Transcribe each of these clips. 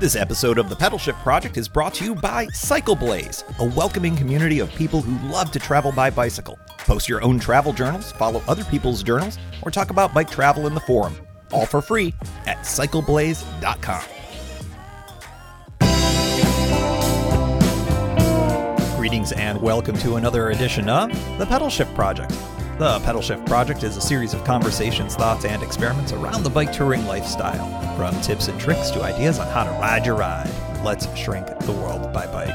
This episode of the Pedalshift Project is brought to you by CycleBlaze, a welcoming community of people who love to travel by bicycle. Post your own travel journals, follow other people's journals, or talk about bike travel in the forum. All for free at cycleblaze.com. Greetings and welcome to another edition of the Pedalshift Project. The Pedalshift Project is a series of conversations, thoughts, and experiments around the bike touring lifestyle. From tips and tricks to ideas on how to ride your ride. Let's shrink the world by bike.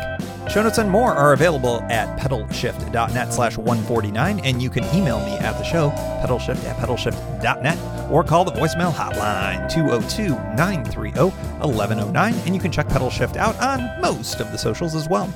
Show notes and more are available at pedalshift.net slash 149, and you can email me at the show, pedalshift at pedalshift.net, or call the voicemail hotline 202 930 1109, and you can check Pedalshift out on most of the socials as well.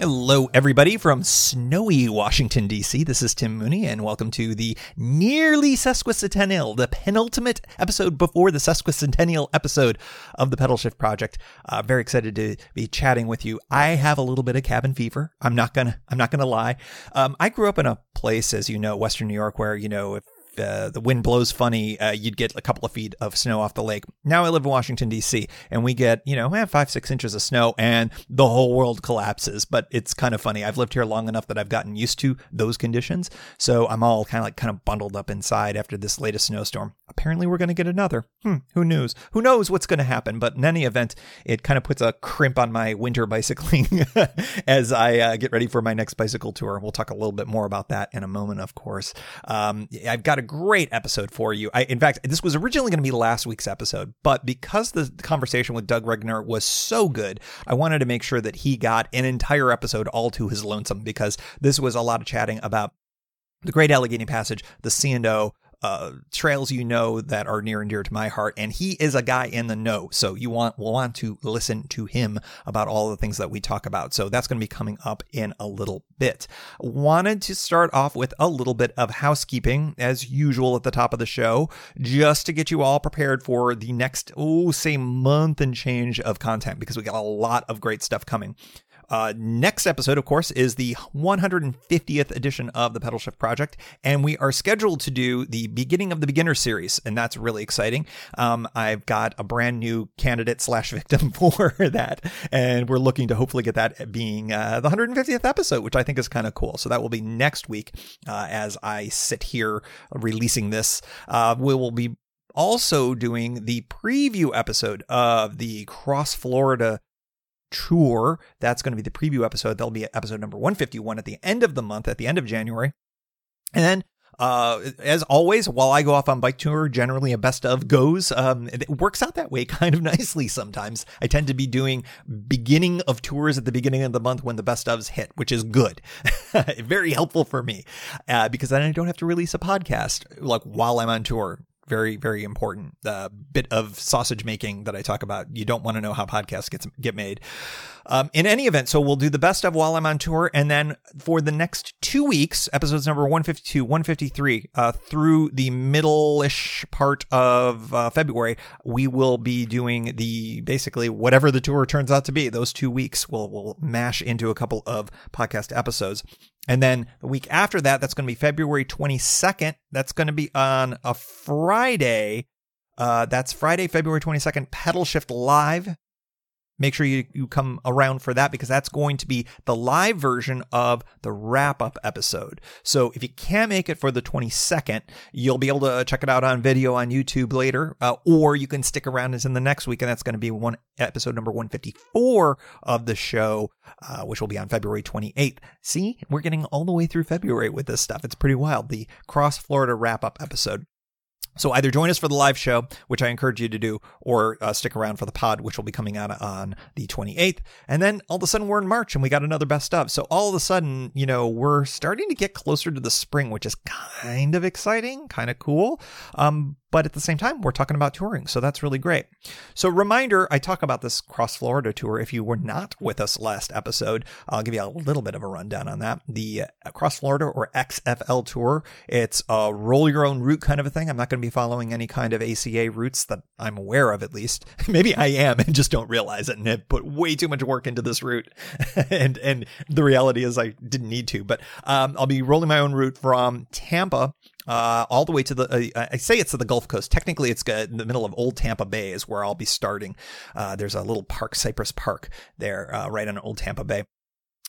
Hello, everybody from snowy Washington, D.C. This is Tim Mooney, and welcome to the nearly sesquicentennial, the penultimate episode before the sesquicentennial episode of the Pedalshift Project. Uh, very excited to be chatting with you. I have a little bit of cabin fever. I'm not gonna, I'm not gonna lie. Um, I grew up in a place, as you know, Western New York, where you know if uh, the wind blows funny, uh, you'd get a couple of feet of snow off the lake. Now I live in Washington, D.C., and we get, you know, eh, five, six inches of snow, and the whole world collapses. But it's kind of funny. I've lived here long enough that I've gotten used to those conditions. So I'm all kind of like kind of bundled up inside after this latest snowstorm. Apparently, we're going to get another. Hmm, who knows? Who knows what's going to happen? But in any event, it kind of puts a crimp on my winter bicycling as I uh, get ready for my next bicycle tour. We'll talk a little bit more about that in a moment, of course. Um, I've got a great episode for you. I, in fact, this was originally going to be last week's episode, but because the conversation with Doug Riegner was so good, I wanted to make sure that he got an entire episode all to his lonesome because this was a lot of chatting about the Great Allegheny Passage, the C&O, uh, trails you know that are near and dear to my heart, and he is a guy in the know. So you want want to listen to him about all the things that we talk about. So that's going to be coming up in a little bit. Wanted to start off with a little bit of housekeeping, as usual at the top of the show, just to get you all prepared for the next oh say month and change of content because we got a lot of great stuff coming. Uh, next episode, of course, is the 150th edition of the Pedalshift Project, and we are scheduled to do the beginning of the beginner series, and that's really exciting. Um, I've got a brand new candidate slash victim for that, and we're looking to hopefully get that being uh, the 150th episode, which I think is kind of cool. So that will be next week uh, as I sit here releasing this. Uh, we will be also doing the preview episode of the Cross Florida tour. That's going to be the preview episode. That'll be episode number 151 at the end of the month, at the end of January. And then uh, as always, while I go off on bike tour, generally a best of goes. Um, it works out that way kind of nicely sometimes. I tend to be doing beginning of tours at the beginning of the month when the best ofs hit, which is good. Very helpful for me uh, because then I don't have to release a podcast like while I'm on tour very very important uh, bit of sausage making that I talk about. You don't want to know how podcasts get get made. Um, in any event, so we'll do the best of while I'm on tour, and then for the next two weeks, episodes number 152, 153, uh, through the middle-ish part of uh, February, we will be doing the basically whatever the tour turns out to be. Those two weeks will will mash into a couple of podcast episodes. And then the week after that, that's going to be February 22nd. That's going to be on a Friday. Uh, that's Friday, February 22nd, Pedalshift Live make sure you, you come around for that because that's going to be the live version of the wrap up episode. So if you can't make it for the 22nd, you'll be able to check it out on video on YouTube later, uh, or you can stick around as in the next week, and that's going to be one episode number 154 of the show, uh, which will be on February 28th. See, we're getting all the way through February with this stuff. It's pretty wild. The Cross Florida wrap up episode. So either join us for the live show, which I encourage you to do, or uh, stick around for the pod, which will be coming out on the 28th. And then all of a sudden we're in March and we got another best of. So all of a sudden, you know, we're starting to get closer to the spring, which is kind of exciting, kind of cool. Um, but at the same time, we're talking about touring, so that's really great. So, reminder I talk about this Cross Florida tour. If you were not with us last episode, I'll give you a little bit of a rundown on that. The uh, Cross Florida or XFL tour, it's a roll your own route kind of a thing. I'm not going to be following any kind of ACA routes that I'm aware of, at least. Maybe I am and just don't realize it and have put way too much work into this route. and and the reality is I didn't need to. But um, I'll be rolling my own route from Tampa uh, all the way to the. Uh, I say it's to the Gulf Coast. Technically, it's in the middle of Old Tampa Bay is where I'll be starting. Uh, there's a little park, Cypress Park, there, uh, right on Old Tampa Bay.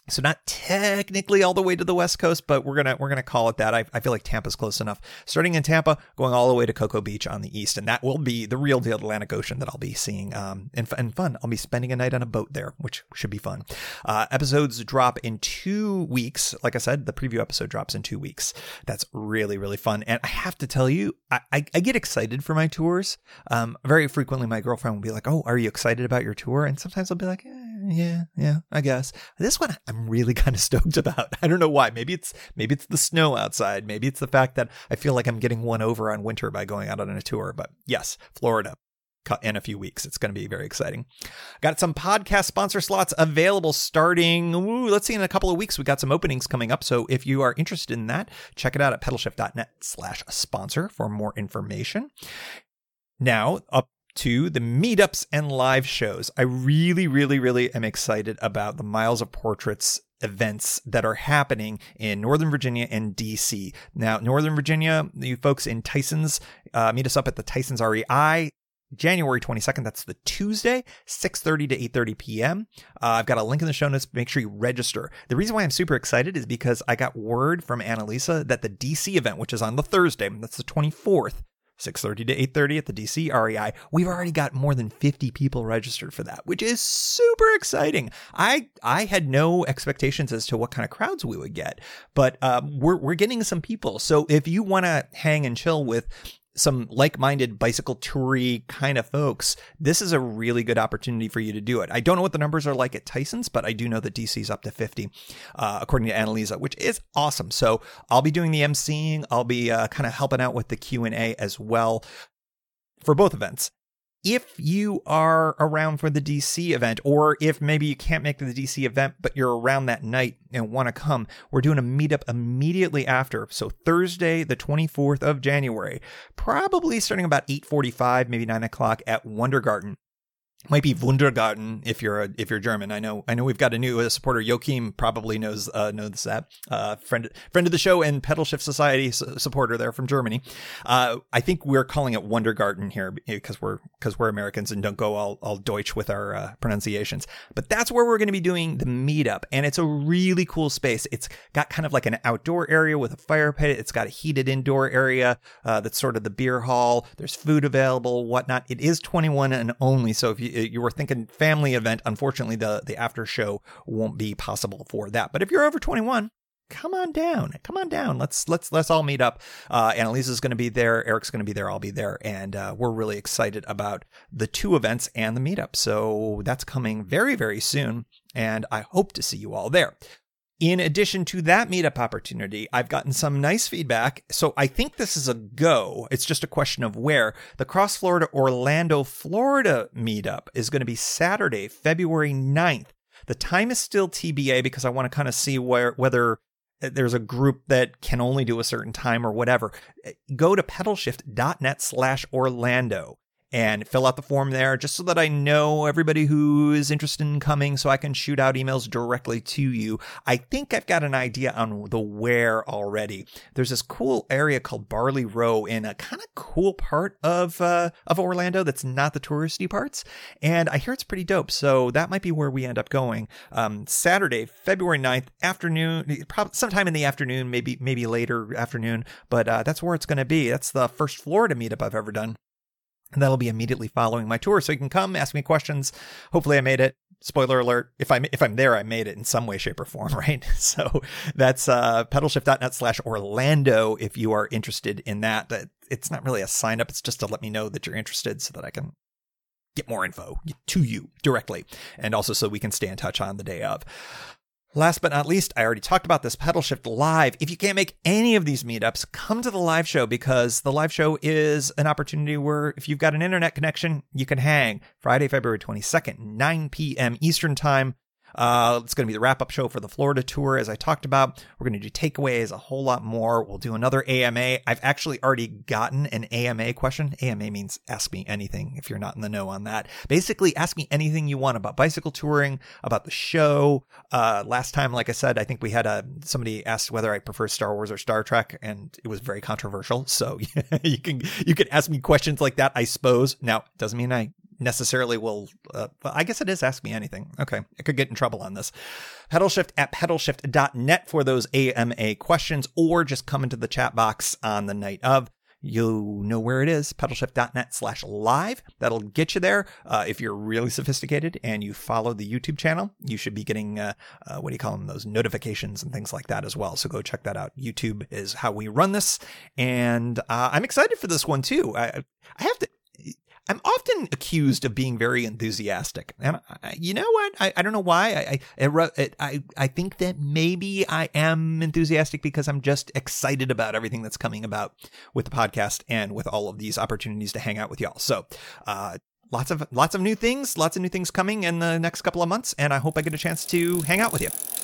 So not technically all the way to the west coast, but we're gonna we're gonna call it that. I, I feel like Tampa's close enough. Starting in Tampa, going all the way to Cocoa Beach on the east, and that will be the real deal Atlantic Ocean that I'll be seeing. Um, and, and fun. I'll be spending a night on a boat there, which should be fun. Uh, episodes drop in two weeks. Like I said, the preview episode drops in two weeks. That's really really fun. And I have to tell you, I I, I get excited for my tours. Um, very frequently, my girlfriend will be like, "Oh, are you excited about your tour?" And sometimes I'll be like, eh yeah, yeah, I guess. This one I'm really kind of stoked about. I don't know why. Maybe it's maybe it's the snow outside. Maybe it's the fact that I feel like I'm getting one over on winter by going out on a tour. But yes, Florida in a few weeks. It's going to be very exciting. Got some podcast sponsor slots available starting, ooh, let's see, in a couple of weeks. We got some openings coming up. So if you are interested in that, check it out at pedalshift.net slash sponsor for more information. Now, up to the meetups and live shows. I really, really, really am excited about the Miles of Portraits events that are happening in Northern Virginia and DC. Now, Northern Virginia, you folks in Tyson's, uh, meet us up at the Tyson's REI. January 22nd, that's the Tuesday, 6.30 to 8.30 p.m. Uh, I've got a link in the show notes. Make sure you register. The reason why I'm super excited is because I got word from Annalisa that the DC event, which is on the Thursday, that's the 24th, 6.30 to 8.30 at the DC REI. We've already got more than 50 people registered for that, which is super exciting. I I had no expectations as to what kind of crowds we would get, but um, we're, we're getting some people. So if you want to hang and chill with some like-minded bicycle toury kind of folks, this is a really good opportunity for you to do it. I don't know what the numbers are like at Tyson's, but I do know that DC's up to 50, uh, according to Annalisa, which is awesome. So I'll be doing the emceeing. I'll be uh, kind of helping out with the Q&A as well for both events if you are around for the DC event, or if maybe you can't make the DC event, but you're around that night and want to come, we're doing a meetup immediately after. So Thursday, the 24th of January, probably starting about 8:45, maybe 9 o'clock at Wunder Garten might be Wunder Garten if you're a, if you're German. I know I know we've got a new supporter. Joachim probably knows uh, knows that uh, friend friend of the show and Pedalshift Society supporter there from Germany. Uh, I think we're calling it Wunder Garten here because we're because we're Americans and don't go all all Deutsch with our uh, pronunciations. But that's where we're going to be doing the meetup, and it's a really cool space. It's got kind of like an outdoor area with a fire pit. It's got a heated indoor area uh, that's sort of the beer hall. There's food available, whatnot. It is 21 and only, so if you you were thinking family event, unfortunately the the after show won't be possible for that. But if you're over 21, come on down. Come on down. Let's let's let's all meet up. Uh annalisa's going to be there. Eric's going to be there. I'll be there. And uh, we're really excited about the two events and the meetup. So that's coming very very soon. And i hope to see you all there in addition to that meetup opportunity, I've gotten some nice feedback. So I think this is a go. It's just a question of where. The Cross Florida Orlando, Florida meetup is going to be Saturday, February 9th. The time is still TBA because I want to kind of see where whether uh, there's a group that can only do a certain time or whatever. Uh, go to pedalshift.net slash Orlando and fill out the form there just so that I know everybody who is interested in coming so I can shoot out emails directly to you. I think I've got an idea on the where already. There's this cool area called Barley Row in a kind of cool part of uh, of Orlando that's not the touristy parts, and I hear it's pretty dope. So that might be where we end up going. Um, Saturday, February 9th, afternoon, probably sometime in the afternoon, maybe maybe later afternoon, but uh, that's where it's going to be. That's the first Florida meetup I've ever done. And that'll be immediately following my tour. So you can come, ask me questions. Hopefully I made it. Spoiler alert. If I'm, if I'm there, I made it in some way, shape or form, right? So that's, uh, pedalshift.net slash Orlando. If you are interested in that, it's not really a sign up. It's just to let me know that you're interested so that I can get more info to you directly. And also so we can stay in touch on the day of. Last but not least, I already talked about this pedalshift live. If you can't make any of these meetups, come to the live show because the live show is an opportunity where if you've got an internet connection, you can hang Friday, February 22nd, 9 p.m. Eastern time. Uh, it's going to be the wrap up show for the Florida tour, as I talked about. We're going to do takeaways, a whole lot more. We'll do another AMA. I've actually already gotten an AMA question. AMA means ask me anything if you're not in the know on that. Basically, ask me anything you want about bicycle touring, about the show. Uh, last time, like I said, I think we had a somebody asked whether I prefer Star Wars or Star Trek, and it was very controversial. So you can you can ask me questions like that, I suppose. Now, doesn't mean I necessarily will. Uh, I guess it is Ask Me Anything. Okay. I could get in trouble on this. Pedalshift at pedalshift.net for those AMA questions, or just come into the chat box on the night of. You know where it is, pedalshift.net slash live. That'll get you there. Uh, if you're really sophisticated and you follow the YouTube channel, you should be getting, uh, uh, what do you call them? Those notifications and things like that as well. So go check that out. YouTube is how we run this. And uh, I'm excited for this one too. I, I have to, I'm often accused of being very enthusiastic, and I, you know what? I, I don't know why. I, I I I think that maybe I am enthusiastic because I'm just excited about everything that's coming about with the podcast and with all of these opportunities to hang out with y'all. So, uh, lots of lots of new things, lots of new things coming in the next couple of months, and I hope I get a chance to hang out with you.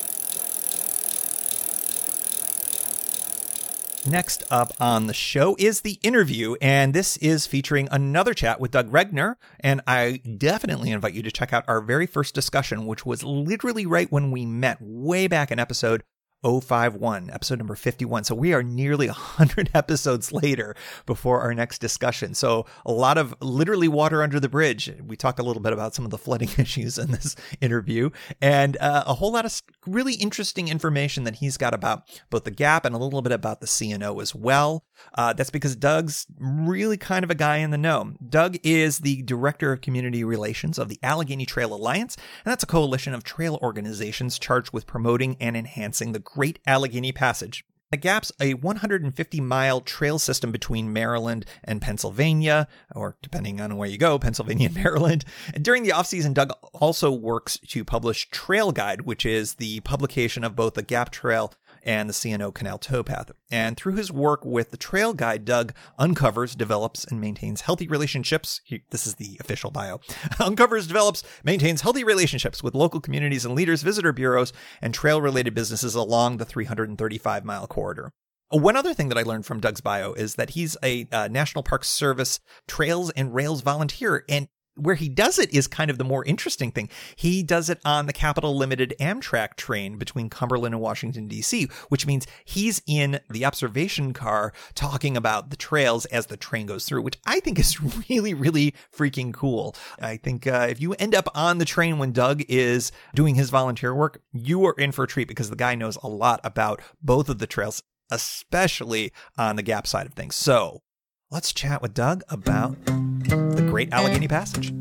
Next up on the show is the interview, and this is featuring another chat with Doug Riegner. And I definitely invite you to check out our very first discussion, which was literally right when we met way back in episode 051, episode number 51. So we are nearly 100 episodes later before our next discussion. So a lot of literally water under the bridge. We talk a little bit about some of the flooding issues in this interview and uh, a whole lot of really interesting information that he's got about both the gap and a little bit about the C&O as well. Uh, that's because Doug's really kind of a guy in the know. Doug is the director of community relations of the Allegheny Trail Alliance, and that's a coalition of trail organizations charged with promoting and enhancing the Great Allegheny Passage. The Gap's a 150 mile trail system between Maryland and Pennsylvania, or depending on where you go, Pennsylvania and Maryland. And during the offseason, Doug also works to publish Trail Guide, which is the publication of both the Gap Trail and the C&O Canal Towpath. And through his work with the trail guide, Doug uncovers, develops, and maintains healthy relationships. He, this is the official bio. uncovers, develops, maintains healthy relationships with local communities and leaders, visitor bureaus, and trail related businesses along the 335 mile corridor. One other thing that I learned from Doug's bio is that he's a uh, National Park Service Trails and Rails volunteer, and where he does it is kind of the more interesting thing. He does it on the Capital Limited Amtrak train between Cumberland and Washington, D.C., which means he's in the observation car talking about the trails as the train goes through, which I think is really, really freaking cool. I think uh, if you end up on the train when Doug is doing his volunteer work, you are in for a treat because the guy knows a lot about both of the trails, especially on the gap side of things. So let's chat with Doug about Great Allegheny Passage.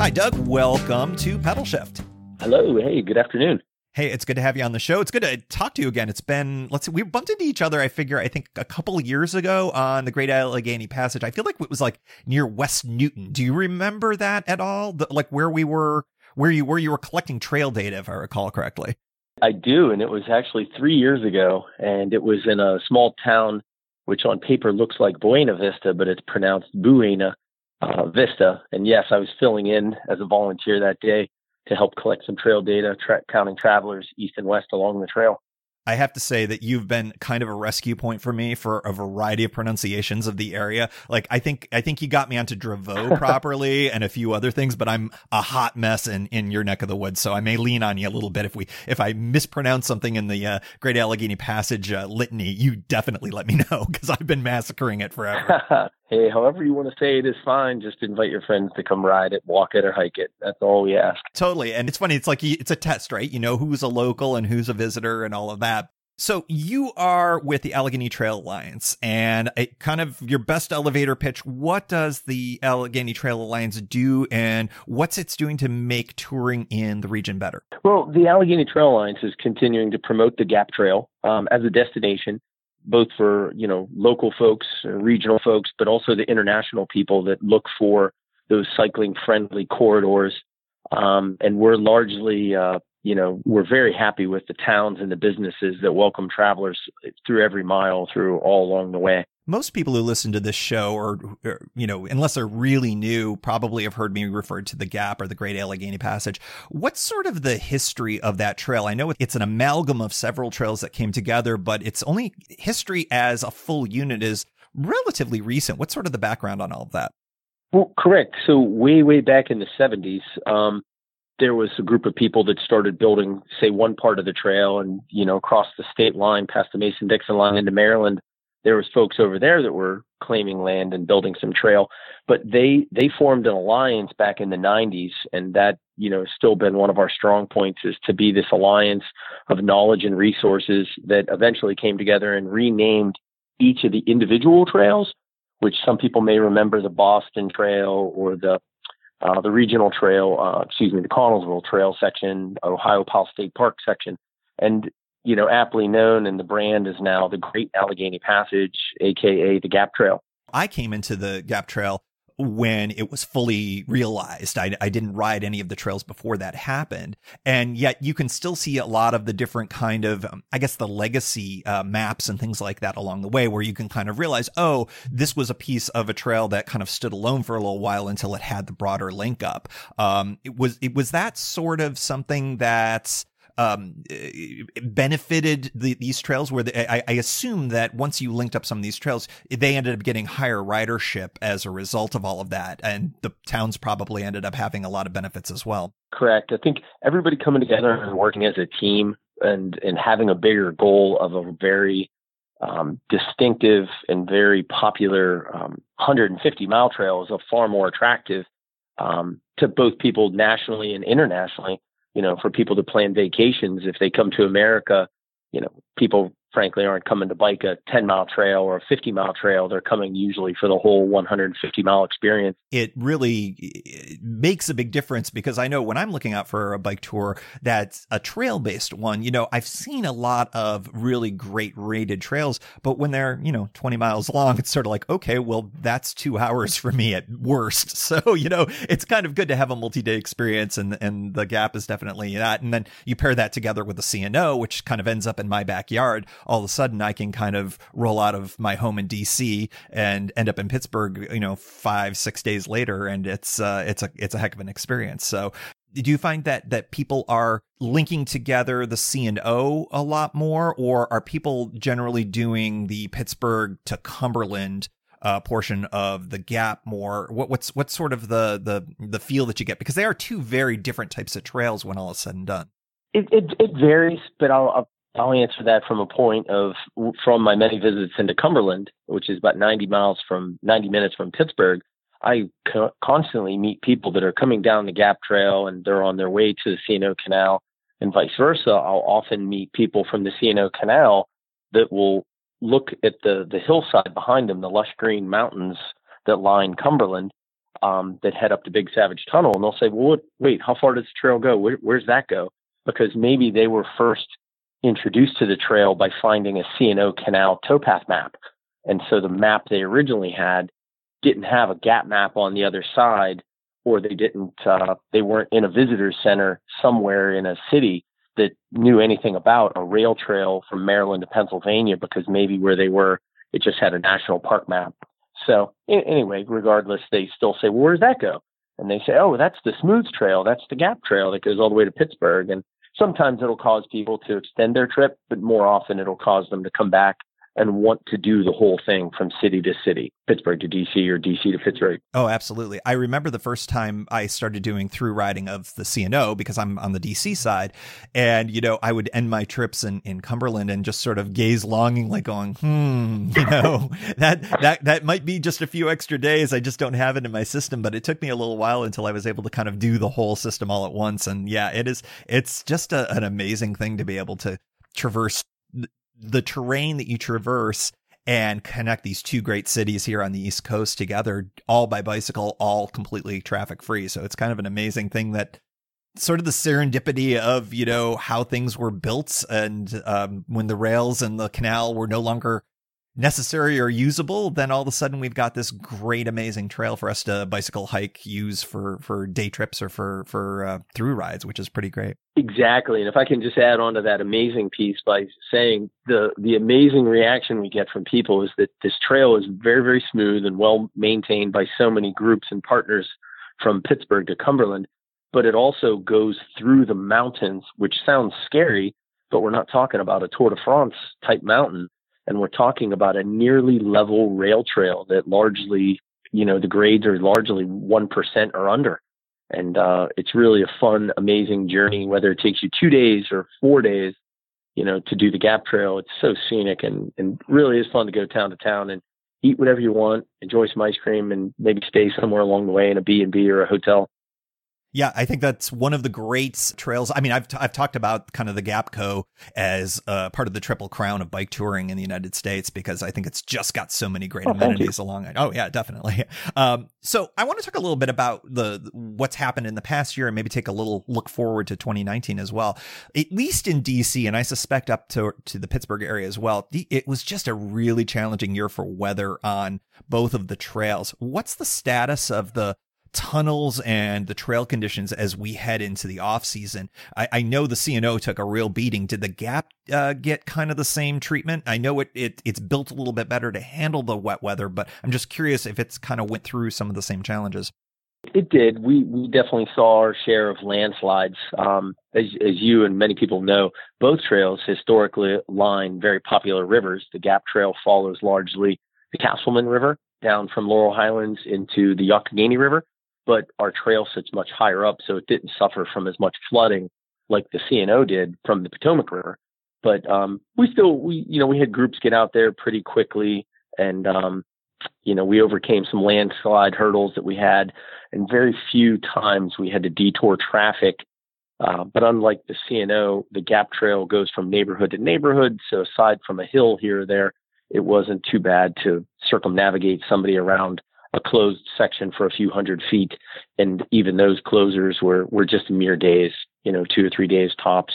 Hi, Doug. Welcome to Pedalshift. Hello. Hey, good afternoon. Hey, it's good to have you on the show. It's good to talk to you again. It's been, let's see, we bumped into each other, I figure, I think a couple years ago on the Great Allegheny Passage. I feel like it was like near West Newton. Do you remember that at all? The, like where we were, where you were, you were collecting trail data, if I recall correctly. I do, and it was actually three years ago, and it was in a small town which on paper looks like Buena Vista, but it's pronounced Buena uh, Vista. And yes, I was filling in as a volunteer that day to help collect some trail data, tra- counting travelers east and west along the trail. I have to say that you've been kind of a rescue point for me for a variety of pronunciations of the area. Like I think I think you got me onto Dravo properly and a few other things, but I'm a hot mess in in your neck of the woods, so I may lean on you a little bit if we if I mispronounce something in the uh, Great Allegheny Passage uh, litany. You definitely let me know because I've been massacring it forever. hey, however you want to say it is fine. Just invite your friends to come ride it, walk it, or hike it. That's all we ask. Totally, and it's funny. It's like it's a test, right? You know who's a local and who's a visitor, and all of that. So you are with the Allegheny Trail Alliance and kind of your best elevator pitch. What does the Allegheny Trail Alliance do and what's it's doing to make touring in the region better? Well, the Allegheny Trail Alliance is continuing to promote the Gap Trail um, as a destination, both for, you know, local folks, regional folks, but also the international people that look for those cycling friendly corridors. Um, and we're largely uh, you know, we're very happy with the towns and the businesses that welcome travelers through every mile through all along the way. Most people who listen to this show or, or, you know unless they're really new probably have heard me refer to the gap or the great allegheny passage. What's sort of the history of that trail? I know it's an amalgam of several trails that came together but its only history as a full unit is relatively recent. What's sort of the background on all of that? Well correct. So way way back in the 70s um, there was a group of people that started building say one part of the trail and you know across the state line past the mason dixon line into maryland there was folks over there that were claiming land and building some trail, but they they formed an alliance back in the 90s, and that you know has still been one of our strong points is to be this alliance of knowledge and resources that eventually came together and renamed each of the individual trails, which some people may remember the Boston Trail or the uh, the regional trail, uh, excuse me, the Connellsville Trail section, Ohiopyle State Park section, and you know, aptly known, and the brand is now the Great Allegheny Passage, aka the Gap Trail. I came into the Gap Trail when it was fully realized. I, I, didn't ride any of the trails before that happened. And yet you can still see a lot of the different kind of, um, I guess, the legacy uh, maps and things like that along the way where you can kind of realize, oh, this was a piece of a trail that kind of stood alone for a little while until it had the broader link up. Um, it was, it was that sort of something that's, um, benefited the, these trails where I, I, assume that once you linked up some of these trails, they ended up getting higher ridership as a result of all of that. And the towns probably ended up having a lot of benefits as well. Correct. I think everybody coming together and working as a team and, and having a bigger goal of a very um, distinctive and very popular um, 150 mile trail is a far more attractive um, to both people nationally and internationally you know, for people to plan vacations. If they come to America, you know, people frankly aren't coming to bike a 10 mile trail or a 50 mile trail. They're coming usually for the whole 150 mile experience. It really makes a big difference because I know when I'm looking out for a bike tour that's a trail based one, you know, I've seen a lot of really great rated trails, but when they're, you know, 20 miles long, it's sort of like, okay, well, that's two hours for me at worst. So, you know, it's kind of good to have a multi day experience and, and the gap is definitely that. And then you pair that together with the C&O, which kind of ends up in my backyard all of a sudden I can kind of roll out of my home in DC and end up in Pittsburgh, you know, five, six days later. And it's, uh, it's a, it's a heck of an experience. So do you find that that people are linking together the C and O a lot more, or are people generally doing the Pittsburgh to Cumberland uh, portion of the gap more? What, what's what's sort of the the the feel that you get because they are two very different types of trails when all is said and done. It it, it varies, but I'll, I'll I'll answer that from a point of from my many visits into Cumberland, which is about 90 miles from 90 minutes from Pittsburgh. I co- constantly meet people that are coming down the Gap Trail and they're on their way to the C&O Canal, and vice versa. I'll often meet people from the C&O Canal that will look at the the hillside behind them, the lush green mountains that line Cumberland, um, that head up to Big Savage Tunnel, and they'll say, "Well, wait, how far does the trail go? Where, where's that go?" Because maybe they were first introduced to the trail by finding a C&O Canal towpath map. And so the map they originally had didn't have a gap map on the other side, or they didn't, uh, they weren't in a visitor center somewhere in a city that knew anything about a rail trail from Maryland to Pennsylvania because maybe where they were, it just had a national park map. So anyway, regardless, they still say, well, where does that go? And they say, oh, that's the smooth trail. That's the gap trail that goes all the way to Pittsburgh. And sometimes it'll cause people to extend their trip, but more often it'll cause them to come back and want to do the whole thing from city to city, Pittsburgh to DC or DC to Pittsburgh. Oh, absolutely. I remember the first time I started doing through riding of the C&O because I'm on the DC side. And, you know, I would end my trips in, in Cumberland and just sort of gaze longingly going, hmm, you know, that, that, that might be just a few extra days. I just don't have it in my system, but it took me a little while until I was able to kind of do the whole system all at once. And yeah, it is, it's just a, an amazing thing to be able to traverse the terrain that you traverse and connect these two great cities here on the East Coast together, all by bicycle, all completely traffic free. So it's kind of an amazing thing that sort of the serendipity of, you know, how things were built and um, when the rails and the canal were no longer necessary or usable, then all of a sudden we've got this great, amazing trail for us to bicycle, hike, use for for day trips or for for uh, through rides, which is pretty great. Exactly, and if I can just add on to that amazing piece by saying the the amazing reaction we get from people is that this trail is very very smooth and well maintained by so many groups and partners from Pittsburgh to Cumberland, but it also goes through the mountains, which sounds scary, but we're not talking about a Tour de France type mountain and we're talking about a nearly level rail trail that largely, you know, the grades are largely 1% or under. And uh, it's really a fun, amazing journey, whether it takes you two days or four days, you know, to do the Gap Trail. It's so scenic and, and really is fun to go town to town and eat whatever you want, enjoy some ice cream, and maybe stay somewhere along the way in a B&B or a hotel. Yeah, I think that's one of the great trails. I mean, I've t- I've talked about kind of the Gapco as uh, part of the triple crown of bike touring in the United States because I think it's just got so many great oh, amenities along it. Oh yeah, definitely. Um, so I want to talk a little bit about the what's happened in the past year and maybe take a little look forward to 2019 as well. At least in DC, and I suspect up to to the Pittsburgh area as well. It was just a really challenging year for weather on both of the trails. What's the status of the tunnels and the trail conditions as we head into the off season. I, I know the C&O took a real beating. Did the Gap uh, get kind of the same treatment? I know it, it it's built a little bit better to handle the wet weather, but I'm just curious if it's kind of went through some of the same challenges. It did. We we definitely saw our share of landslides. Um, as as you and many people know, both trails historically line very popular rivers. The Gap Trail follows largely the Casselman River down from Laurel Highlands into the Youghiogheny River, but our trail sits much higher up, so it didn't suffer from as much flooding like the C&O did from the Potomac River. But um, we still, we you know, we had groups get out there pretty quickly, and um, you know, we overcame some landslide hurdles that we had, and very few times we had to detour traffic. Uh, but unlike the C&O, the Gap Trail goes from neighborhood to neighborhood. So aside from a hill here or there, it wasn't too bad to circumnavigate somebody around a closed section for a few hundred feet, and even those closers were were just mere days, you know, two or three days tops.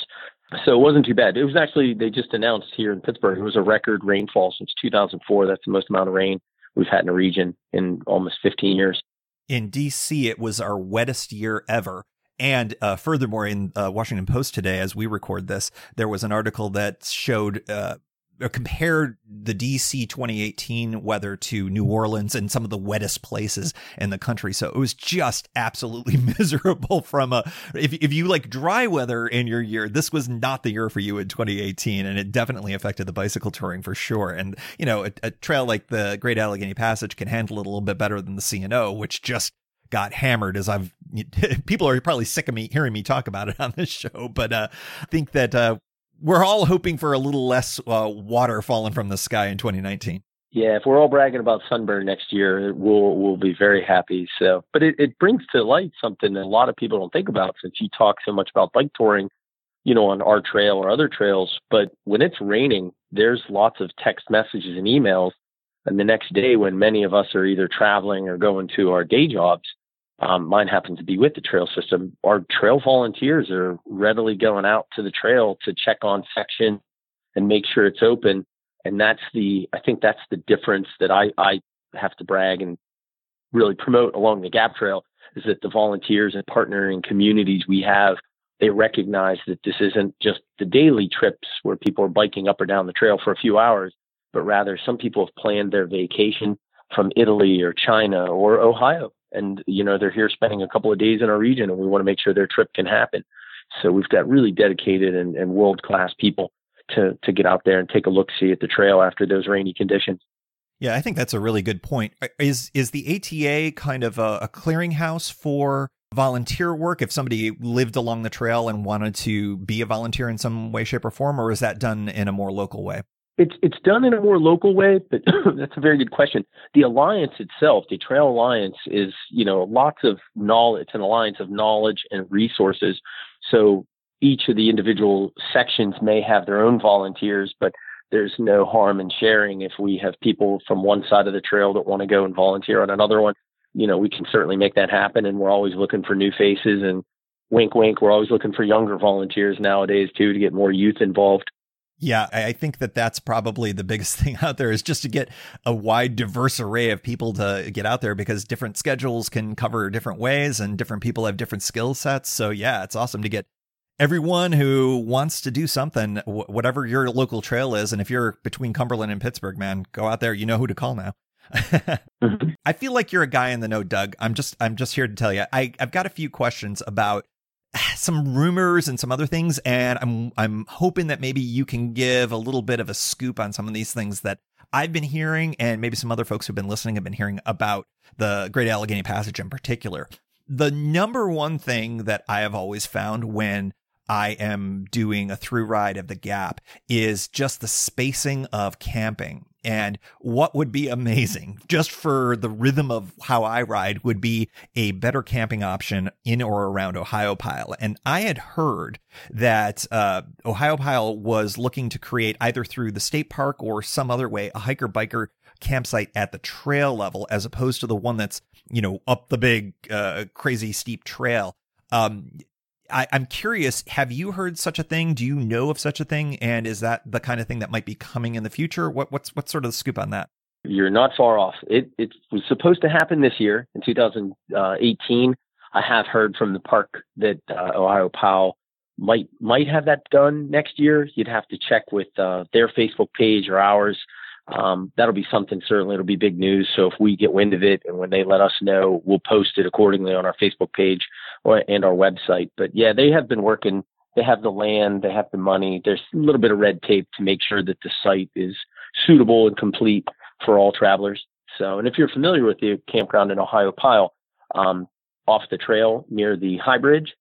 So it wasn't too bad. It was actually they just announced here in Pittsburgh it was a record rainfall since 2004. That's the most amount of rain we've had in a region in almost 15 years. In DC, it was our wettest year ever. And uh, furthermore, in uh, Washington Post today, as we record this, there was an article that showed uh, compared the DC 2018 weather to New Orleans and some of the wettest places in the country. So it was just absolutely miserable from a, if, if you like dry weather in your year, this was not the year for you in 2018. And it definitely affected the bicycle touring for sure. And, you know, a, a trail like the Great Allegheny Passage can handle it a little bit better than the C&O, which just got hammered as I've people are probably sick of me hearing me talk about it on this show, but uh, I think that uh, we're all hoping for a little less uh, water falling from the sky in 2019. Yeah, if we're all bragging about sunburn next year, we'll we'll be very happy. So, but it, it brings to light something that a lot of people don't think about since you talk so much about bike touring, you know, on our trail or other trails. But when it's raining, there's lots of text messages and emails. And the next day, when many of us are either traveling or going to our day jobs, um, mine happens to be with the trail system. Our trail volunteers are readily going out to the trail to check on section and make sure it's open. And that's the, I think that's the difference that I, I have to brag and really promote along the Gap Trail is that the volunteers and partnering communities we have, they recognize that this isn't just the daily trips where people are biking up or down the trail for a few hours, but rather some people have planned their vacation from Italy or China or Ohio and you know they're here spending a couple of days in our region and we want to make sure their trip can happen. So we've got really dedicated and, and world class people to to get out there and take a look see at the trail after those rainy conditions. Yeah i think that's a really good point. Is is the ata kind of a, a clearinghouse for volunteer work if somebody lived along the trail and wanted to be a volunteer in some way shape or form or is that done in a more local way it's it's done in a more local way, but that's a very good question. The alliance itself, the Trail Alliance, is you know lots of knowledge. It's an alliance of knowledge and resources. So each of the individual sections may have their own volunteers, but there's no harm in sharing if we have people from one side of the trail that want to go and volunteer on another one. You know, we can certainly make that happen, and we're always looking for new faces. And wink, wink, we're always looking for younger volunteers nowadays too to get more youth involved Yeah, I think that that's probably the biggest thing out there is just to get a wide, diverse array of people to get out there because different schedules can cover different ways and different people have different skill sets. So, yeah, it's awesome to get everyone who wants to do something, whatever your local trail is. And if you're between Cumberland and Pittsburgh, man, go out there. You know who to call now. mm-hmm. I feel like you're a guy in the know, Doug. I'm just I'm just here to tell you. I, I've got a few questions about some rumors and some other things, and I'm I'm hoping that maybe you can give a little bit of a scoop on some of these things that I've been hearing, and maybe some other folks who've been listening have been hearing about the Great Allegheny Passage in particular. The number one thing that I have always found when I am doing a through ride of the gap is just the spacing of camping. And what would be amazing just for the rhythm of how I ride would be a better camping option in or around Ohiopyle. And I had heard that uh, Ohiopyle was looking to create either through the state park or some other way a hiker biker campsite at the trail level as opposed to the one that's, you know, up the big, uh, crazy steep trail. Um, I, am curious, have you heard such a thing? Do you know of such a thing? And is that the kind of thing that might be coming in the future? What, what's what's sort of the scoop on that? You're not far off. It it was supposed to happen this year in 2018. I have heard from the park that uh, Powell might might have that done next year. You'd have to check with uh, their Facebook page or ours um, that'll be something certainly it'll be big news so if we get wind of it and when they let us know we'll post it accordingly on our facebook page or, and our website. But yeah they have been working. They have the land they have the money. There's a little bit of red tape to make sure that the site is suitable and complete for all travelers. So and if you're familiar with the campground in Ohiopyle um, off the trail near the high bridge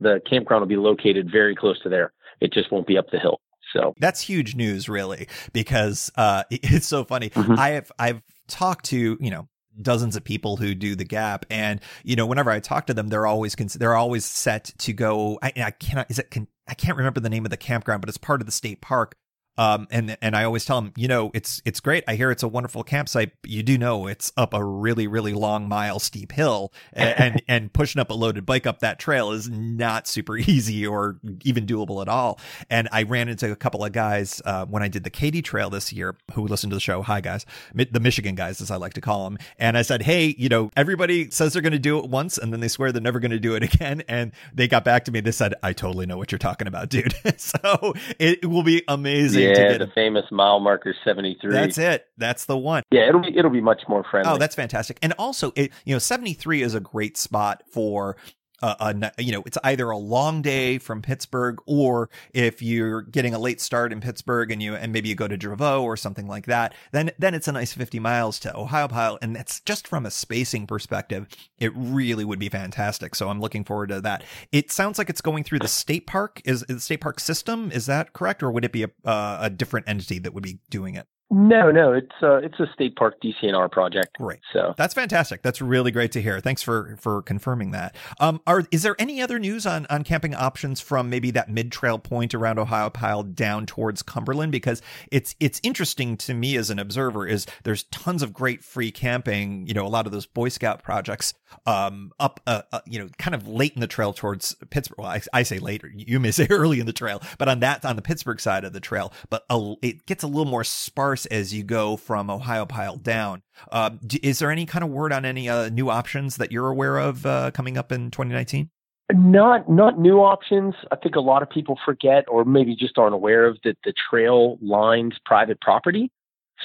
the campground will be located very close to there. It just won't be up the hill. So. That's huge news, really, because uh, it's so funny. Mm-hmm. I have I've talked to you know dozens of people who do the gap. And you know whenever i talk to them they're always they're always set to go i, I cannot is it i can't remember the name of the campground but it's part of the state park um, and and I always tell them, you know, it's it's great. I hear it's a wonderful campsite. But you do know it's up a really really long mile steep hill, and, and and pushing up a loaded bike up that trail is not super easy or even doable at all. And I ran into a couple of guys uh, when I did the Katy Trail this year who listened to the show. Hi guys, the Michigan guys as I like to call them. And I said, hey, you know, everybody says they're going to do it once, and then they swear they're never going to do it again. And they got back to me. They said, I totally know what you're talking about, dude. so it will be amazing. Yeah yeah, the famous mile marker 73. That's it. That's the one. Yeah, it'll be it'll be much more oh, friendly. Oh, that's fantastic. And also, it, you know, 73 is a great spot for a, you know, it's either a long day from Pittsburgh or if you're getting a late start in Pittsburgh and you, and maybe you go to Dravo or something like that, then, then it's a nice 50 miles to Ohiopyle And that's just from a spacing perspective. It really would be fantastic. So I'm looking forward to that. It sounds like it's going through the state park. Is, is the state park system? Is that correct? Or would it be a, uh, a different entity that would be doing it? No, no, it's uh, it's a state park DCNR project. Great, so that's fantastic. That's really great to hear. Thanks for for confirming that. Um, are is there any other news on on camping options from maybe that mid trail point around Ohiopyle down towards Cumberland? Because it's it's interesting to me as an observer. Is there's tons of great free camping. You know, a lot of those Boy Scout projects um up uh, uh you know kind of late in the trail towards Pittsburgh. Well, I, I, say later. You may say early in the trail, but on that on the Pittsburgh side of the trail, but a, it gets a little more sparse as you go from Ohiopyle down. Uh, is there any kind of word on any uh, new options that you're aware of uh, coming up in 2019? Not not new options. I think a lot of people forget or maybe just aren't aware of that the trail lines private property.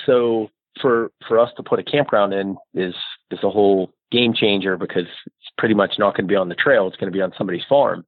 So for for us to put a campground in is is a whole game changer because it's pretty much not going to be on the trail. It's going to be on somebody's farm.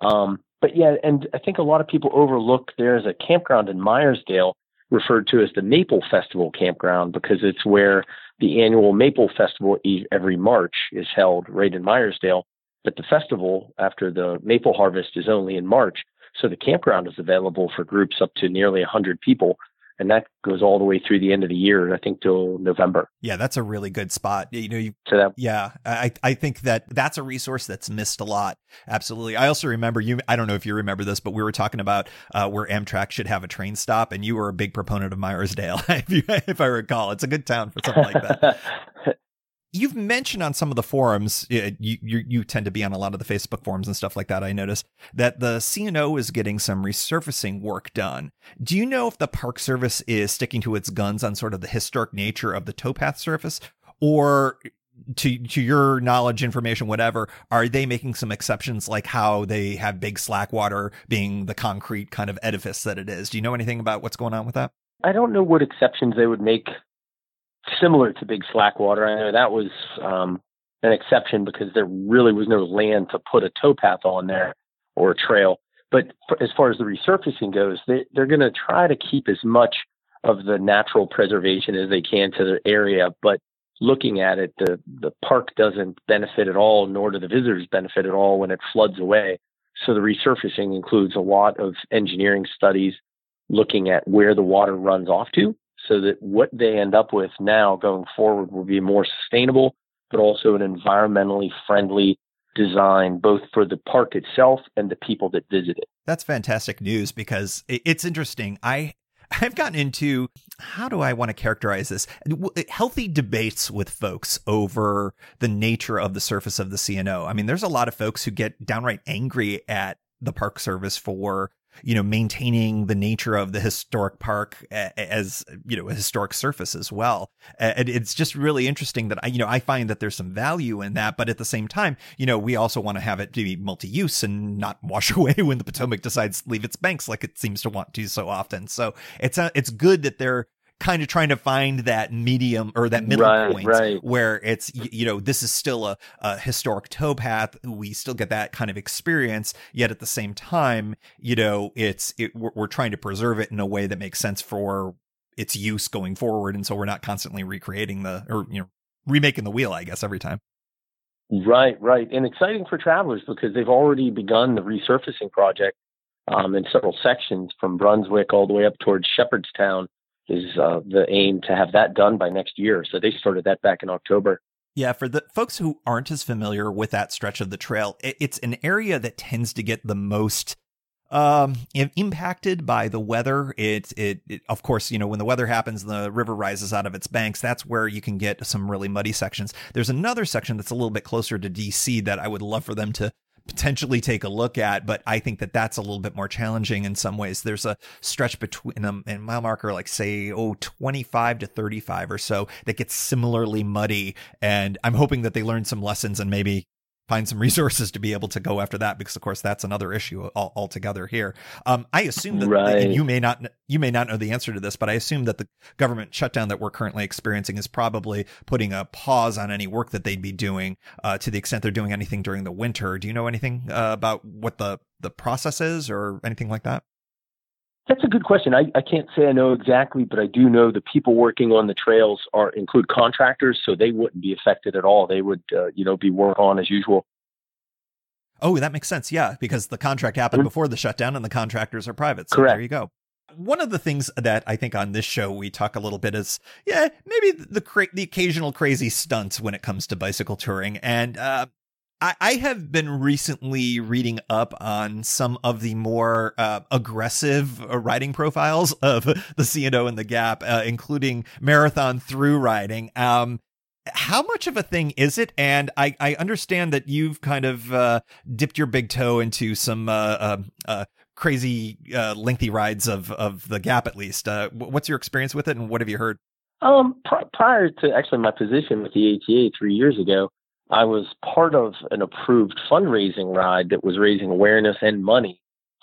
Um, but yeah, and I think a lot of people overlook there's a campground in Meyersdale referred to as the Maple Festival Campground because it's where the annual Maple Festival every March is held right in Meyersdale. But the festival after the maple harvest is only in March. So the campground is available for groups up to nearly 100 people and that goes all the way through the end of the year, I think till November. Yeah, that's a really good spot. You know, you, them. Yeah, I I think that that's a resource that's missed a lot. Absolutely. I also remember you. I don't know if you remember this, but we were talking about uh, where Amtrak should have a train stop, and you were a big proponent of Meyersdale, if, you, if I recall. It's a good town for something like that. You've mentioned on some of the forums, you, you, you tend to be on a lot of the Facebook forums and stuff like that. I noticed that the C&O is getting some resurfacing work done. Do you know if the Park Service is sticking to its guns on sort of the historic nature of the towpath surface, or to to your knowledge, information, whatever, are they making some exceptions, like how they have big slackwater being the concrete kind of edifice that it is? Do you know anything about what's going on with that? I don't know what exceptions they would make similar to Big Slackwater. I know that was um, an exception because there really was no land to put a towpath on there or a trail. But as far as the resurfacing goes, they, they're going to try to keep as much of the natural preservation as they can to the area. But looking at it, the, the park doesn't benefit at all, nor do the visitors benefit at all when it floods away. So the resurfacing includes a lot of engineering studies looking at where the water runs off to so that what they end up with now going forward will be more sustainable, but also an environmentally friendly design, both for the park itself and the people that visit it. That's fantastic news because it's interesting. I I've gotten into how do I want to characterize this? Healthy debates with folks over the nature of the surface of the C&O. I mean, there's a lot of folks who get downright angry at the Park Service for you know, maintaining the nature of the historic park as, you know, a historic surface as well. And it's just really interesting that I, you know, I find that there's some value in that, but at the same time, you know, we also want to have it be multi-use and not wash away when the Potomac decides to leave its banks like it seems to want to so often. So it's, a, it's good that they're kind of trying to find that medium or that middle right, point right. where it's you know this is still a, a, historic towpath. We still get that kind of experience yet at the same time you know it's it, we're, we're trying to preserve it in a way that makes sense for its use going forward. And so we're not constantly recreating the or you know remaking the wheel i guess every time. Right right. And exciting for travelers because they've already begun the resurfacing project um, in several sections from brunswick all the way up towards shepherdstown is uh, the aim to have that done by next year. So they started that back in October. Yeah, for the folks who aren't as familiar with that stretch of the trail, it's an area that tends to get the most um, impacted by the weather. It, it, it, of course, you know, when the weather happens, the river rises out of its banks. That's where you can get some really muddy sections. There's another section that's a little bit closer to DC that I would love for them to potentially take a look at, but I think that that's a little bit more challenging in some ways. There's a stretch between um, them and mile marker, like say, oh, 25 to 35 or so that gets similarly muddy. And I'm hoping that they learn some lessons and maybe find some resources to be able to go after that because of course that's another issue all, altogether here. Um, i assume that right. you may not you may not know the answer to this but i assume that the government shutdown that we're currently experiencing is probably putting a pause on any work that they'd be doing uh, to the extent they're doing anything during the winter. Do you know anything uh, about what the the process is or anything like that that's a good question. I, I can't say I know exactly, but I do know the people working on the trails are include contractors, so they wouldn't be affected at all. They would, uh, you know, be work on as usual. Oh, that makes sense. Yeah, because the contract happened mm-hmm. before the shutdown, and the contractors are private. So Correct. there you go. One of the things that I think on this show we talk a little bit is, yeah, maybe the cra- the occasional crazy stunts when it comes to bicycle touring, and uh, I, I have been recently reading up on some of the more uh, aggressive uh, riding profiles of the C&O and the Gap, uh, including marathon through riding. Um, how much of a thing is it? And I, I understand that you've kind of uh, dipped your big toe into some uh, uh, uh crazy uh, lengthy rides of of the Gap, at least. Uh, what's your experience with it, and what have you heard? Um, pr- prior to actually my position with the ATA three years ago, I was part of an approved fundraising ride that was raising awareness and money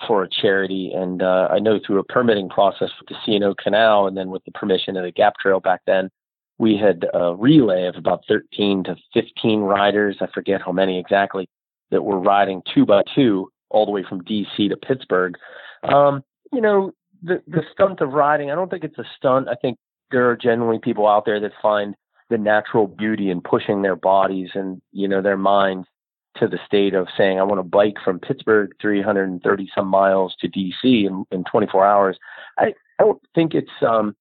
for a charity. And uh, I know through a permitting process with the C&O Canal and then with the permission of the Gap Trail back then, we had a relay of about 13 to 15 riders. I forget how many exactly that were riding two by two all the way from DC to Pittsburgh. Um, you know, the, the stunt of riding, I don't think it's a stunt. I think there are generally people out there that find the natural beauty and pushing their bodies and you know their minds to the state of saying I want to bike from Pittsburgh 330 some miles to DC in, in 24 hours. I I don't think it's um,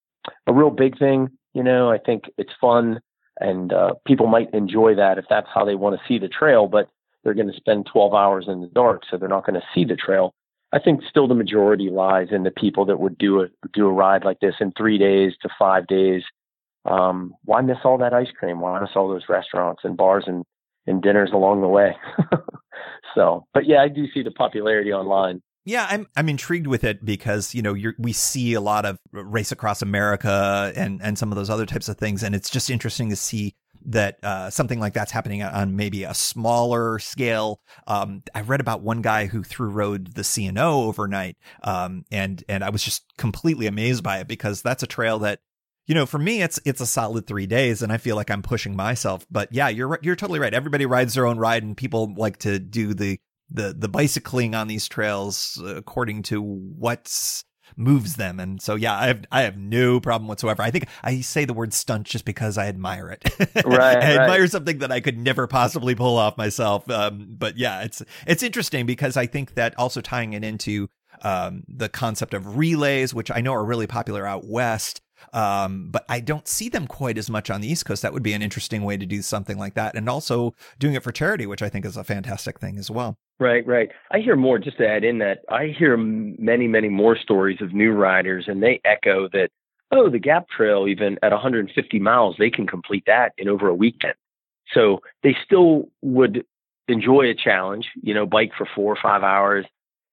a real big thing. You know, I think it's fun and uh, people might enjoy that if that's how they want to see the trail. But they're going to spend 12 hours in the dark, so they're not going to see the trail. I think still the majority lies in the people that would do a do a ride like this in three days to five days um, why miss all that ice cream? Why miss all those restaurants and bars and, and dinners along the way? so, but yeah, I do see the popularity online. Yeah, I'm I'm intrigued with it because you know we see a lot of race across America and and some of those other types of things, and it's just interesting to see that uh, something like that's happening on maybe a smaller scale. Um, I read about one guy who threw rode the C&O overnight, um, and and I was just completely amazed by it because that's a trail that you know, for me, it's it's a solid three days, and I feel like I'm pushing myself. But yeah, you're you're totally right. Everybody rides their own ride, and people like to do the the the bicycling on these trails according to what's moves them. And so, yeah, I have, I have no problem whatsoever. I think I say the word stunt just because I admire it. Right. I right. admire something that I could never possibly pull off myself. Um, but yeah, it's, it's interesting because I think that also tying it into, um, the concept of relays, which I know are really popular out west. Um, but I don't see them quite as much on the East Coast. That would be an interesting way to do something like that. And also doing it for charity, which I think is a fantastic thing as well. Right, right. I hear more, just to add in that, I hear many, many more stories of new riders, and they echo that, oh, the Gap Trail, even at 150 miles, they can complete that in over a weekend. So they still would enjoy a challenge, you know, bike for four or five hours,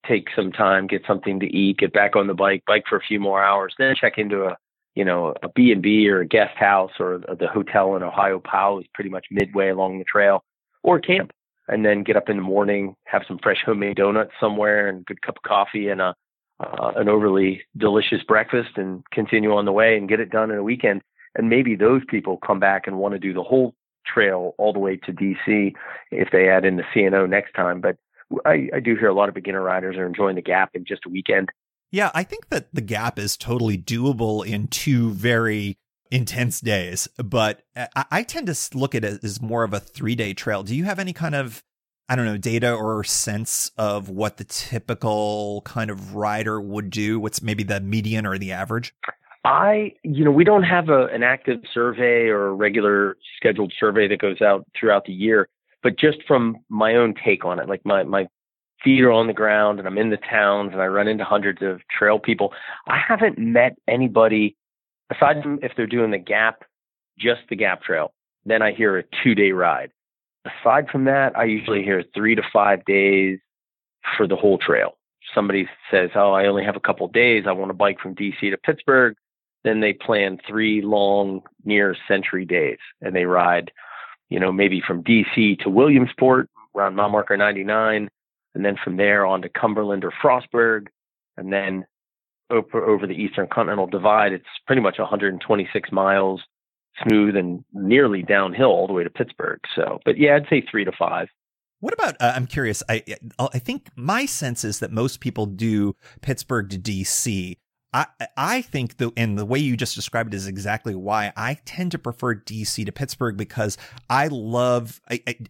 take some time, get something to eat, get back on the bike, bike for a few more hours, then check into a you know, a B and B or a guest house or the hotel in Ohiopyle is pretty much midway along the trail, or camp, and then get up in the morning, have some fresh homemade donuts somewhere, and a good cup of coffee and a uh, an overly delicious breakfast, and continue on the way and get it done in a weekend. And maybe those people come back and want to do the whole trail all the way to DC if they add in the C&O next time. But I, I do hear a lot of beginner riders are enjoying the gap in just a weekend yeah, I think that the gap is totally doable in two very intense days, but I, I tend to look at it as more of a three day trail. Do you have any kind of I don't know, data or sense of what the typical kind of rider would do? What's maybe the median or the average? I, you know, we don't have a, an active survey or a regular scheduled survey that goes out throughout the year, but just from my own take on it, like my, my feet are on the ground and I'm in the towns and I run into hundreds of trail people. I haven't met anybody aside from if they're doing the gap, just the gap trail. Then I hear a two day ride. Aside from that, I usually hear three to five days for the whole trail. Somebody says, Oh, I only have a couple days. I want to bike from DC to Pittsburgh. Then they plan three long near century days and they ride, you know, maybe from DC to Williamsport around mile marker 99 and then from there on to Cumberland or Frostburg, and then over, over the Eastern Continental Divide. It's pretty much 126 miles smooth and nearly downhill all the way to Pittsburgh. So, but yeah, I'd say three to five. What about? Uh, I'm curious. I I think my sense is that most people do Pittsburgh to DC. I I think the and the way you just described it is exactly why I tend to prefer DC to Pittsburgh because I love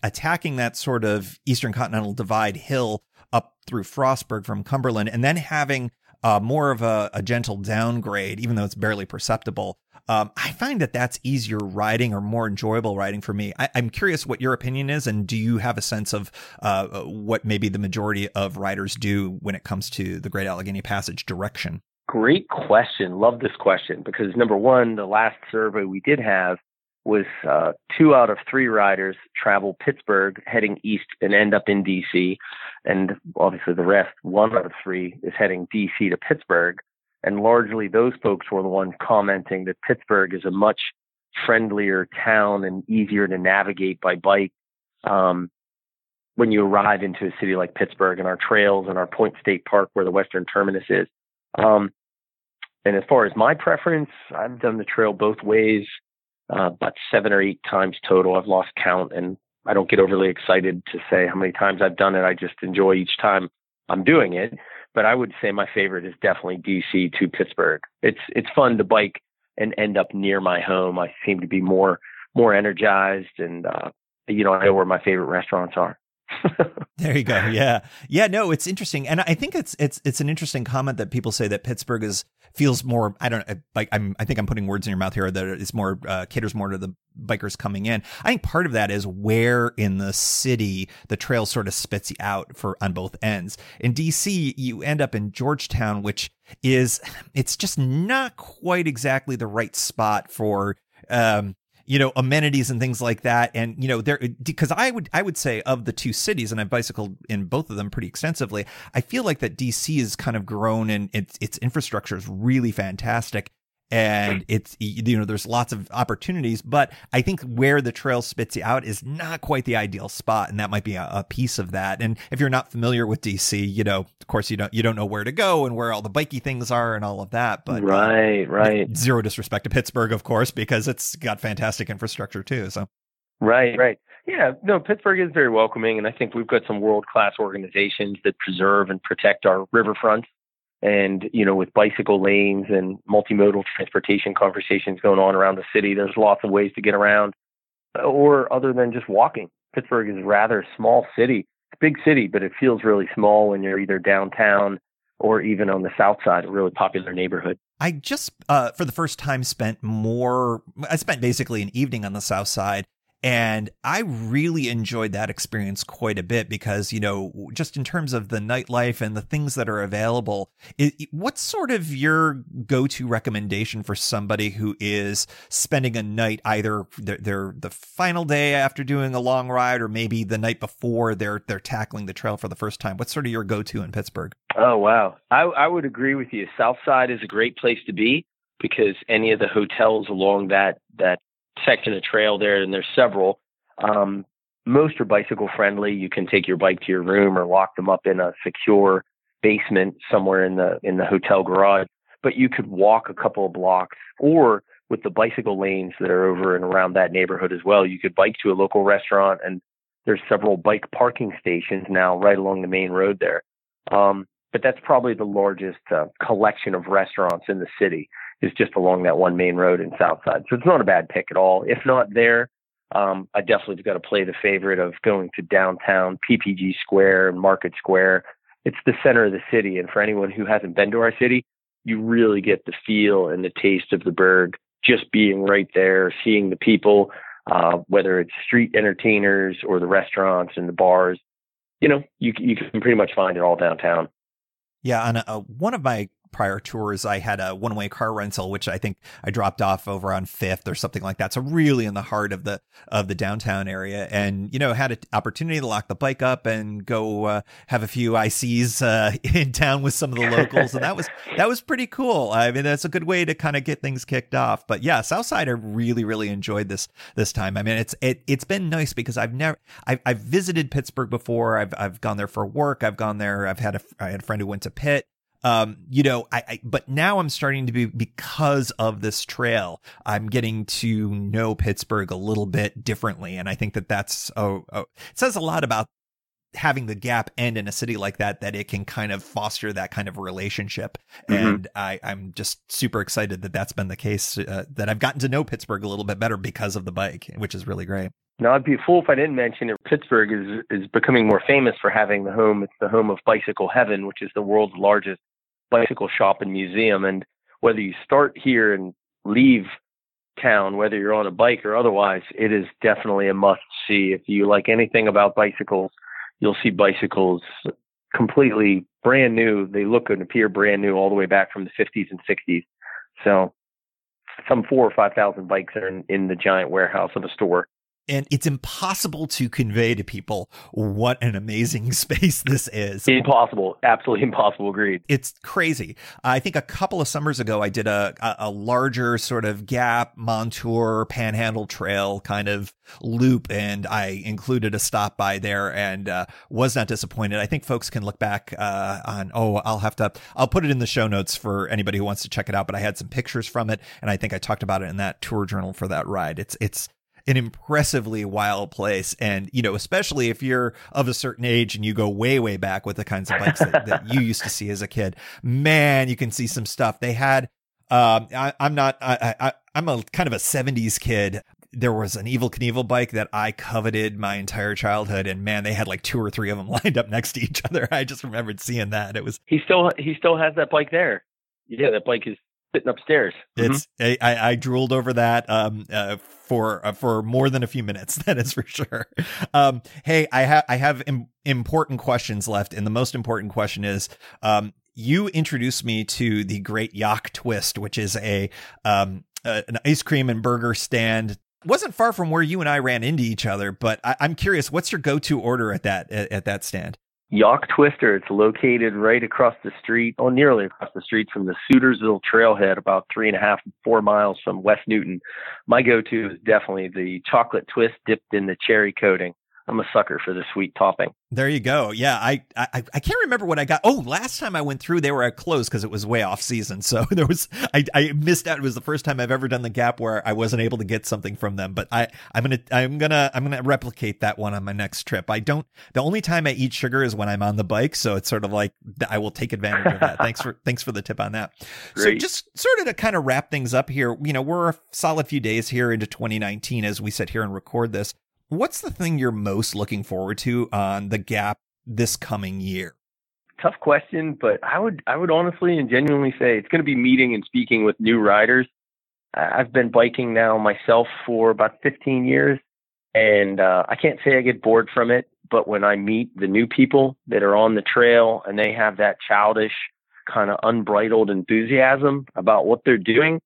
attacking that sort of Eastern Continental Divide hill up through Frostburg from Cumberland, and then having uh, more of a, a, gentle downgrade, even though it's barely perceptible. Um, I find that that's easier riding or more enjoyable riding for me. I, am curious what your opinion is, and do you have a sense of uh, what maybe the majority of riders do when it comes to the Great Allegheny Passage direction? Great question. Love this question because number one, the last survey we did have was uh, two out of three riders travel Pittsburgh heading east and end up in DC. And obviously the rest, one out of three, is heading DC to Pittsburgh. And largely those folks were the ones commenting that Pittsburgh is a much friendlier town and easier to navigate by bike. Um, when you arrive into a city like Pittsburgh and our trails and our Point State Park where the Western Terminus is, um, and as far as my preference, I've done the trail both ways, uh, about seven or eight times total. I've lost count, and I don't get overly excited to say how many times I've done it. I just enjoy each time I'm doing it. But I would say my favorite is definitely DC to Pittsburgh. It's it's fun to bike and end up near my home. I seem to be more more energized, and uh, you know I know where my favorite restaurants are. There you go. Yeah. Yeah, no, it's interesting. And I think it's it's it's an interesting comment that people say that Pittsburgh is feels more I don't like I'm I think I'm putting words in your mouth here that it's more uh, caters more to the bikers coming in. I think part of that is where in the city the trail sort of spits you out for on both ends. In DC, you end up in Georgetown, which is it's just not quite exactly the right spot for um, you know amenities and things like that. And you know there because i would i would say of the two cities and i've bicycled in both of them pretty extensively i feel like that dc has kind of grown and its its infrastructure is really fantastic and it's you know there's lots of opportunities but i think where the trail spits you out is not quite the ideal spot and that might be a, a, piece of that. And if you're not familiar with dc you know of course you don't you don't know where to go and where all the bikey things are and all of that but uh, right right. zero disrespect to pittsburgh of course because it's got fantastic infrastructure too so. Right right. Yeah no pittsburgh is very welcoming and i think we've got some world class organizations that preserve and protect our riverfront and, you know, with bicycle lanes and multimodal transportation conversations going on around the city, there's lots of ways to get around or other than just walking. Pittsburgh is a rather small city. It's a big city, but it feels really small when you're either downtown or even on the south side, a really popular neighborhood. I just, uh, for the first time, spent more, I spent basically an evening on the south side and I really enjoyed that experience quite a bit because, you know, just in terms of the nightlife and the things that are available, it, what's sort of your go to recommendation for somebody who is spending a night either they're, they're, the final day after doing a long ride or maybe the night before they're, they're tackling the trail for the first time? What's sort of your go to in Pittsburgh? Oh, wow. I, I would agree with you. Southside is a great place to be because any of the hotels along that, that section of trail there, and there's several. Um, most are bicycle friendly. You can take your bike to your room or lock them up in a secure basement somewhere in the in the hotel garage. But you could walk a couple of blocks, or with the bicycle lanes that are over and around that neighborhood as well, you could bike to a local restaurant. And there's several bike parking stations now right along the main road there. Um, but that's probably the largest uh, collection of restaurants in the city is just along that one main road in Southside. So it's not a bad pick at all. If not there, um, I definitely got to play the favorite of going to downtown PPG Square and Market Square. It's the center of the city, and for anyone who hasn't been to our city, you really get the feel and the taste of the Burgh just being right there, seeing the people, uh, whether it's street entertainers or the restaurants and the bars. You know, you you can pretty much find it all downtown. Yeah, and uh, one of my prior tours, I had a one way car rental, which I think I dropped off over on Fifth or something like that. So really in the heart of the of the downtown area, and you know had an opportunity to lock the bike up and go uh, have a few ICs uh, in town with some of the locals, and that was that was pretty cool. I mean, that's a good way to kind of get things kicked off. But yeah, Southside, I really really enjoyed this this time. I mean, it's it it's been nice because I've never I've, I've visited Pittsburgh before. I've I've gone there for work. I've gone there. I've had a I had a friend who went to Pitt um, you know, I, I, but now I'm starting to be because of this trail. I'm getting to know Pittsburgh a little bit differently, and I think that that's oh, oh it says a lot about having the gap end in a city like that that it can kind of foster that kind of relationship mm-hmm. and I, i'm just super excited that that's been the case uh, that i've gotten to know pittsburgh a little bit better because of the bike which is really great now i'd be a fool if i didn't mention it pittsburgh is is becoming more famous for having the home it's the home of bicycle heaven which is the world's largest bicycle shop and museum. And whether you start here and leave town, whether you're on a bike or otherwise, it is definitely a must see. If you like anything about bicycles, you'll see bicycles completely brand new. They look and appear brand new all the way back from the 50s and 60s. So some four or 5,000 bikes are in, in the giant warehouse of a store and it's impossible to convey to people what an amazing space this is. Impossible, absolutely impossible. Agreed. It's crazy. I think a couple of summers ago, I did a a, larger sort of Gap Montour Panhandle Trail kind of loop, and I included a stop by there, and uh, was not disappointed. I think folks can look back uh, on. Oh, I'll have to. I'll put it in the show notes for anybody who wants to check it out. But I had some pictures from it, and I think I talked about it in that tour journal for that ride. It's it's an impressively wild place. And, you know, especially if you're of a certain age and you go way, way back with the kinds of bikes that, that you used to see as a kid, man, you can see some stuff. They had, um, I, am not, I, I, I'm a kind of a 70s kid there was an Evel Knievel bike that I coveted my entire childhood, and man, they had like two or three of them lined up next to each other. I just remembered seeing that. It was he still he still has that bike there. Yeah, that bike is sitting upstairs. It's mm-hmm. I, I drooled over that um uh, for uh, for more than a few minutes. That is for sure. Um, hey, I have I have Im- important questions left, and the most important question is um you introduced me to the Great Yough Twist, which is a um an ice cream and burger stand. Wasn't far from where you and I ran into each other, but I, am curious, what's your go-to order at that at, at that stand? Yough Twister. It's located right across the street, oh, nearly across the street from the Sutersville Trailhead, about three and a half, four miles from West Newton. My go-to is definitely the chocolate twist dipped in the cherry coating. I'm a sucker for the sweet topping. There you go. Yeah, I, I I can't remember what I got. Oh, last time I went through, they were closed because it was way off season. So there was I, I missed out. It was the first time I've ever done the gap where I wasn't able to get something from them. But I I'm gonna I'm gonna I'm gonna replicate that one on my next trip. I don't. The only time I eat sugar is when I'm on the bike. So it's sort of like I will take advantage of that. thanks for thanks for the tip on that. Great. So just sort of to kind of wrap things up here. You know, we're a solid few days here into 2019 as we sit here and record this. What's the thing you're most looking forward to on the gap this coming year? Tough question, but I would I would honestly and genuinely say it's going to be meeting and speaking with new riders. I've been biking now myself for about 15 years, and uh, I can't say I get bored from it. But when I meet the new people that are on the trail and they have that childish, kind of unbridled enthusiasm about what they're doing,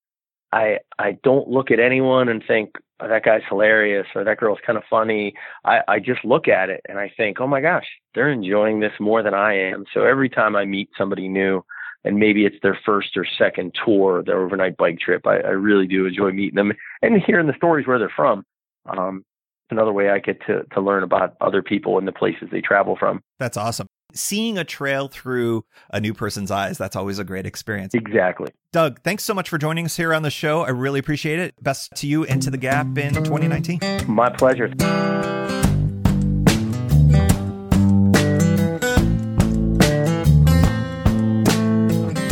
I I don't look at anyone and think, oh, that guy's hilarious or that girl's kind of funny. I, I just look at it and I think, oh my gosh, they're enjoying this more than I am. So every time I meet somebody new, and maybe it's their first or second tour, their overnight bike trip, I, I really do enjoy meeting them and hearing the stories where they're from. Um, another way I get to to learn about other people and the places they travel from. That's awesome seeing a trail through a new person's eyes that's always a great experience. Exactly. Doug thanks so much for joining us here on the show. I really appreciate it. Best to you into the gap in 2019 my pleasure.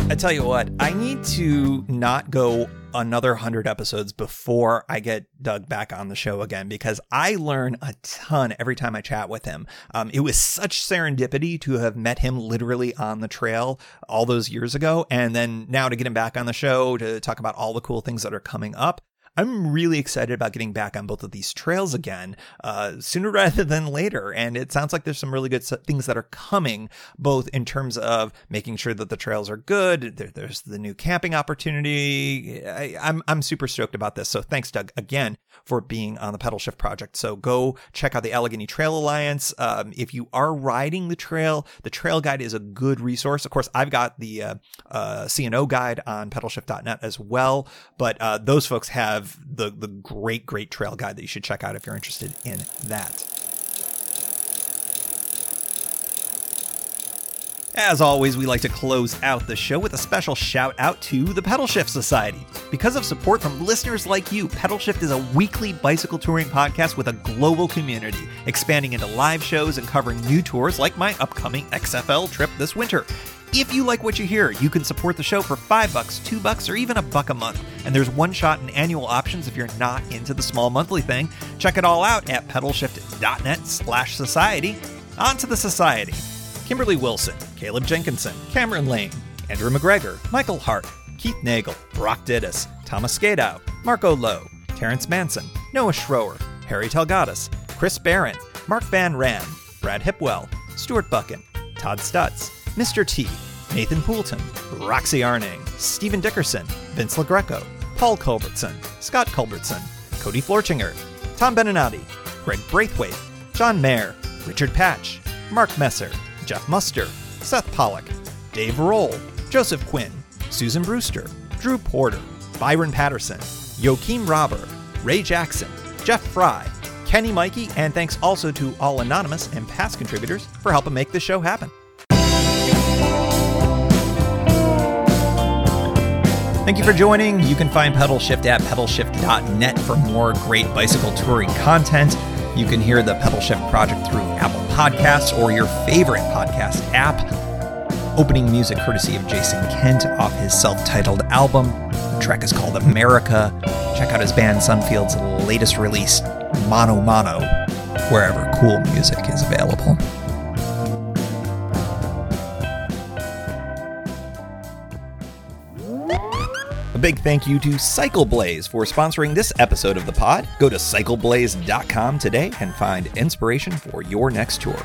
I tell you what, I need to not go another 100 episodes before I get Doug back on the show again because I learn a ton every time I chat with him. Um, it was such serendipity to have met him literally on the trail all those years ago. And then now to get him back on the show to talk about all the cool things that are coming up. I'm really excited about getting back on both of these trails again uh, sooner rather than later. And it sounds like there's some really good things that are coming, both in terms of making sure that the trails are good. There, there's the new camping opportunity. I, I'm I'm super stoked about this. So thanks, Doug, again for being on the Pedalshift project. So go check out the Allegheny Trail Alliance. Um, if you are riding the trail, the trail guide is a good resource. Of course, I've got the uh, uh, C&O guide on pedalshift.net as well, but uh, those folks have the the great great trail guide that you should check out if you're interested in that. As always, we like to close out the show with a special shout out to the Pedalshift Society. Because of support from listeners like you, Pedalshift is a weekly bicycle touring podcast with a global community, expanding into live shows and covering new tours like my upcoming XFL trip this winter. If you like what you hear, you can support the show for five bucks, two bucks, or even a buck a month. And there's one shot and annual options if you're not into the small monthly thing. Check it all out at pedalshift.net slash society. On to the society. Kimberly Wilson, Caleb Jenkinson, Cameron Lane, Andrew McGregor, Michael Hart, Keith Nagel, Brock Dittus, Thomas Skadow, Marco Lowe, Terrence Manson, Noah Schroer, Harry Telgadas, Chris Barron, Mark Van Ran, Brad Hipwell, Stuart Buchan, Todd Stutz, Mr. T, Nathan Poulton, Roxy Arning, Stephen Dickerson, Vince LaGreco, Paul Culbertson, Scott Culbertson, Cody Florchinger, Tom Beninati, Greg Braithwaite, John Mayer, Richard Patch, Mark Messer, Jeff Muster, Seth Pollock, Dave Roll, Joseph Quinn, Susan Brewster, Drew Porter, Byron Patterson, Joachim Robber, Ray Jackson, Jeff Fry, Kenny Mikey, and thanks also to all anonymous and past contributors for helping make this show happen. Thank you for joining. You can find Pedalshift at pedalshift.net for more great bicycle touring content. You can hear the Pedalshift project through Apple Podcasts or your favorite podcast app. Opening music courtesy of Jason Kent off his self titled album. The track is called America. Check out his band Sunfield's latest release, Mono Mono, wherever cool music is available. A big thank you to CycleBlaze for sponsoring this episode of the pod. Go to cycleblaze.com today and find inspiration for your next tour.